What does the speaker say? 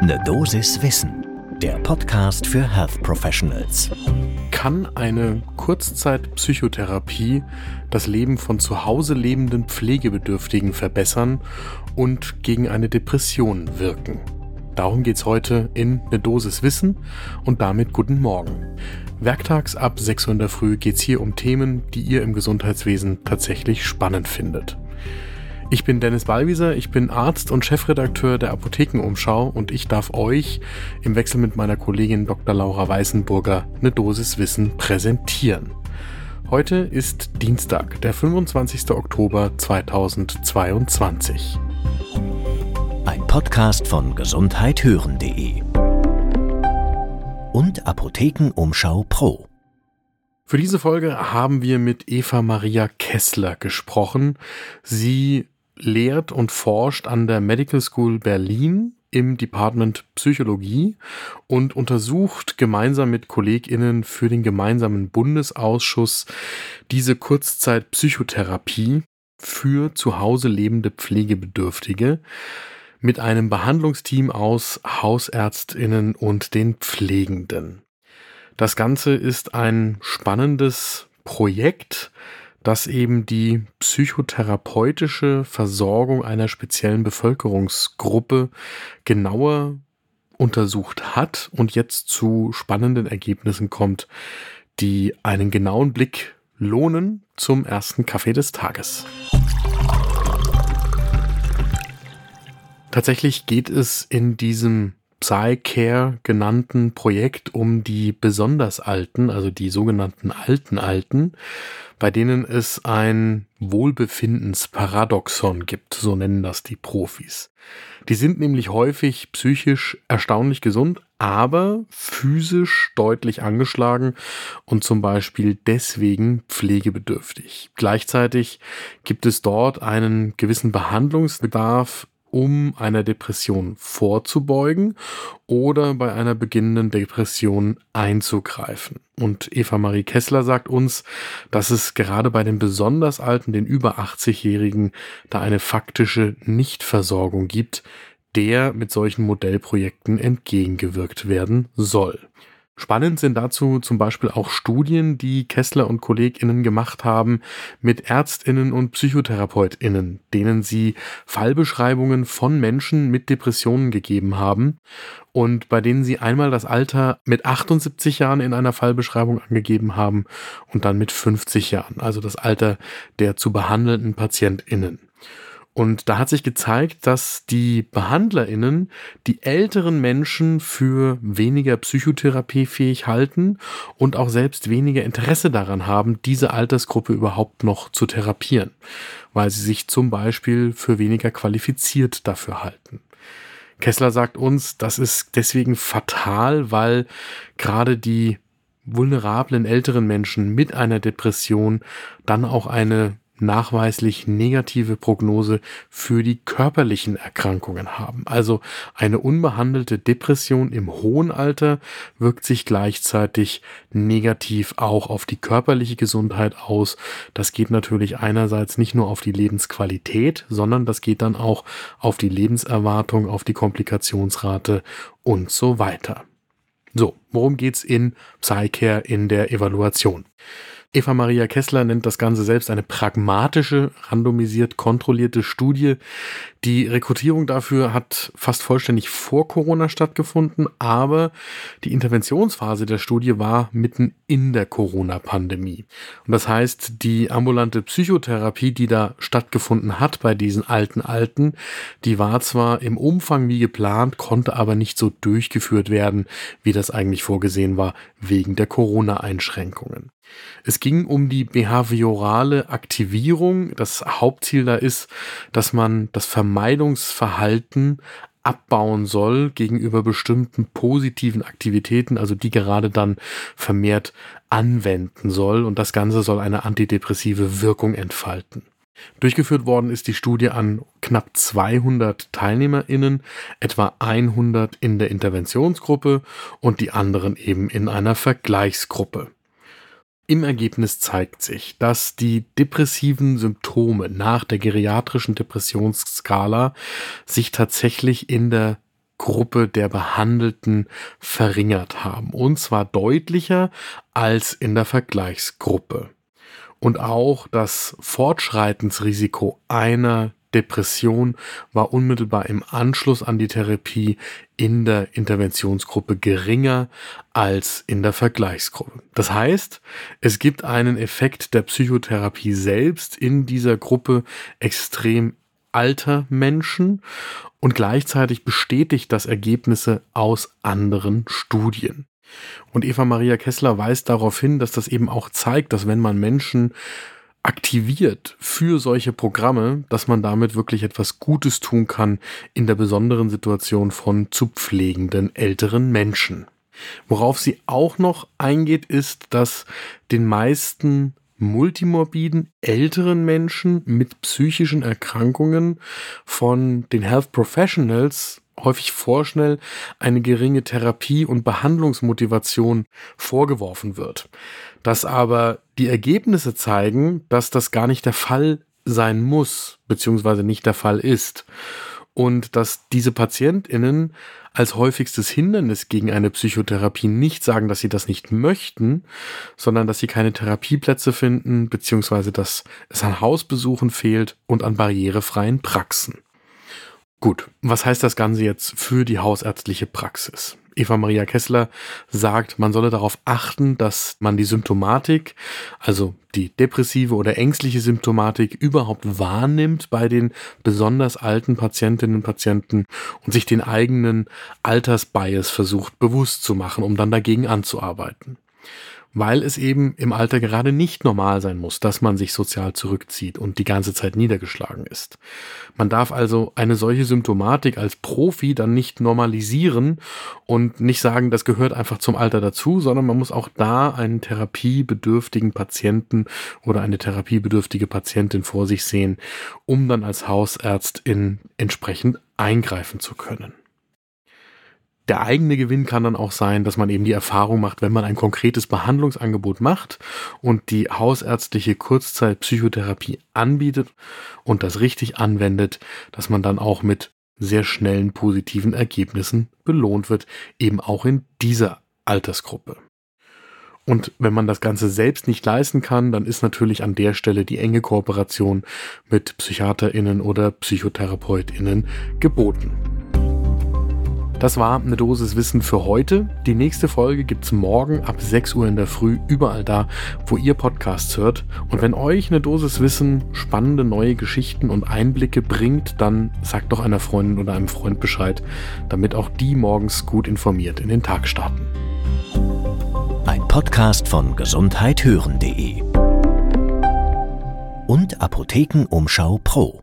Ne Dosis Wissen, der Podcast für Health Professionals. Kann eine Kurzzeitpsychotherapie das Leben von zu Hause lebenden Pflegebedürftigen verbessern und gegen eine Depression wirken? Darum geht's heute in Ne Dosis Wissen und damit guten Morgen. Werktags ab 6 Uhr in der Früh geht's hier um Themen, die ihr im Gesundheitswesen tatsächlich spannend findet. Ich bin Dennis Ballwieser, ich bin Arzt und Chefredakteur der Apothekenumschau und ich darf euch im Wechsel mit meiner Kollegin Dr. Laura Weißenburger eine Dosis Wissen präsentieren. Heute ist Dienstag, der 25. Oktober 2022. Ein Podcast von gesundheithören.de und Apothekenumschau Pro. Für diese Folge haben wir mit Eva Maria Kessler gesprochen. Sie lehrt und forscht an der Medical School Berlin im Department Psychologie und untersucht gemeinsam mit KollegInnen für den gemeinsamen Bundesausschuss diese Kurzzeitpsychotherapie für zu Hause lebende Pflegebedürftige mit einem Behandlungsteam aus HausärztInnen und den Pflegenden. Das Ganze ist ein spannendes Projekt, dass eben die psychotherapeutische Versorgung einer speziellen Bevölkerungsgruppe genauer untersucht hat und jetzt zu spannenden Ergebnissen kommt, die einen genauen Blick lohnen zum ersten Kaffee des Tages. Tatsächlich geht es in diesem Psycare genannten Projekt um die besonders Alten, also die sogenannten alten Alten, bei denen es ein Wohlbefindensparadoxon gibt, so nennen das die Profis. Die sind nämlich häufig psychisch erstaunlich gesund, aber physisch deutlich angeschlagen und zum Beispiel deswegen pflegebedürftig. Gleichzeitig gibt es dort einen gewissen Behandlungsbedarf um einer Depression vorzubeugen oder bei einer beginnenden Depression einzugreifen. Und Eva Marie Kessler sagt uns, dass es gerade bei den besonders alten, den über 80-Jährigen, da eine faktische Nichtversorgung gibt, der mit solchen Modellprojekten entgegengewirkt werden soll. Spannend sind dazu zum Beispiel auch Studien, die Kessler und KollegInnen gemacht haben mit ÄrztInnen und PsychotherapeutInnen, denen sie Fallbeschreibungen von Menschen mit Depressionen gegeben haben und bei denen sie einmal das Alter mit 78 Jahren in einer Fallbeschreibung angegeben haben und dann mit 50 Jahren, also das Alter der zu behandelnden PatientInnen. Und da hat sich gezeigt, dass die BehandlerInnen die älteren Menschen für weniger psychotherapiefähig halten und auch selbst weniger Interesse daran haben, diese Altersgruppe überhaupt noch zu therapieren, weil sie sich zum Beispiel für weniger qualifiziert dafür halten. Kessler sagt uns, das ist deswegen fatal, weil gerade die vulnerablen älteren Menschen mit einer Depression dann auch eine nachweislich negative Prognose für die körperlichen Erkrankungen haben. Also eine unbehandelte Depression im hohen Alter wirkt sich gleichzeitig negativ auch auf die körperliche Gesundheit aus. Das geht natürlich einerseits nicht nur auf die Lebensqualität, sondern das geht dann auch auf die Lebenserwartung, auf die Komplikationsrate und so weiter. So, worum geht's in Psycare in der Evaluation? Eva Maria Kessler nennt das Ganze selbst eine pragmatische, randomisiert kontrollierte Studie. Die Rekrutierung dafür hat fast vollständig vor Corona stattgefunden, aber die Interventionsphase der Studie war mitten in der Corona-Pandemie. Und das heißt, die ambulante Psychotherapie, die da stattgefunden hat bei diesen alten Alten, die war zwar im Umfang wie geplant, konnte aber nicht so durchgeführt werden, wie das eigentlich vorgesehen war, wegen der Corona-Einschränkungen. Es ging um die behaviorale Aktivierung. Das Hauptziel da ist, dass man das Vermeidungsverhalten abbauen soll gegenüber bestimmten positiven Aktivitäten, also die gerade dann vermehrt anwenden soll. Und das Ganze soll eine antidepressive Wirkung entfalten. Durchgeführt worden ist die Studie an knapp 200 TeilnehmerInnen, etwa 100 in der Interventionsgruppe und die anderen eben in einer Vergleichsgruppe. Im Ergebnis zeigt sich, dass die depressiven Symptome nach der geriatrischen Depressionsskala sich tatsächlich in der Gruppe der Behandelten verringert haben. Und zwar deutlicher als in der Vergleichsgruppe. Und auch das Fortschreitensrisiko einer Depression war unmittelbar im Anschluss an die Therapie in der Interventionsgruppe geringer als in der Vergleichsgruppe. Das heißt, es gibt einen Effekt der Psychotherapie selbst in dieser Gruppe extrem alter Menschen und gleichzeitig bestätigt das Ergebnisse aus anderen Studien. Und Eva Maria Kessler weist darauf hin, dass das eben auch zeigt, dass wenn man Menschen aktiviert für solche Programme, dass man damit wirklich etwas Gutes tun kann in der besonderen Situation von zu pflegenden älteren Menschen. Worauf sie auch noch eingeht, ist, dass den meisten multimorbiden älteren Menschen mit psychischen Erkrankungen von den Health Professionals häufig vorschnell eine geringe Therapie- und Behandlungsmotivation vorgeworfen wird. Dass aber die Ergebnisse zeigen, dass das gar nicht der Fall sein muss, beziehungsweise nicht der Fall ist. Und dass diese PatientInnen als häufigstes Hindernis gegen eine Psychotherapie nicht sagen, dass sie das nicht möchten, sondern dass sie keine Therapieplätze finden, beziehungsweise dass es an Hausbesuchen fehlt und an barrierefreien Praxen. Gut, was heißt das Ganze jetzt für die hausärztliche Praxis? Eva Maria Kessler sagt, man solle darauf achten, dass man die Symptomatik, also die depressive oder ängstliche Symptomatik überhaupt wahrnimmt bei den besonders alten Patientinnen und Patienten und sich den eigenen Altersbias versucht bewusst zu machen, um dann dagegen anzuarbeiten weil es eben im Alter gerade nicht normal sein muss, dass man sich sozial zurückzieht und die ganze Zeit niedergeschlagen ist. Man darf also eine solche Symptomatik als Profi dann nicht normalisieren und nicht sagen, das gehört einfach zum Alter dazu, sondern man muss auch da einen therapiebedürftigen Patienten oder eine therapiebedürftige Patientin vor sich sehen, um dann als Hausärztin entsprechend eingreifen zu können der eigene Gewinn kann dann auch sein, dass man eben die Erfahrung macht, wenn man ein konkretes Behandlungsangebot macht und die hausärztliche Kurzzeitpsychotherapie anbietet und das richtig anwendet, dass man dann auch mit sehr schnellen positiven Ergebnissen belohnt wird, eben auch in dieser Altersgruppe. Und wenn man das Ganze selbst nicht leisten kann, dann ist natürlich an der Stelle die enge Kooperation mit Psychiaterinnen oder Psychotherapeutinnen geboten. Das war eine Dosis Wissen für heute. Die nächste Folge gibt's morgen ab 6 Uhr in der Früh überall da, wo ihr Podcasts hört. Und wenn euch eine Dosis Wissen spannende neue Geschichten und Einblicke bringt, dann sagt doch einer Freundin oder einem Freund Bescheid, damit auch die morgens gut informiert in den Tag starten. Ein Podcast von gesundheithören.de und Apothekenumschau Pro.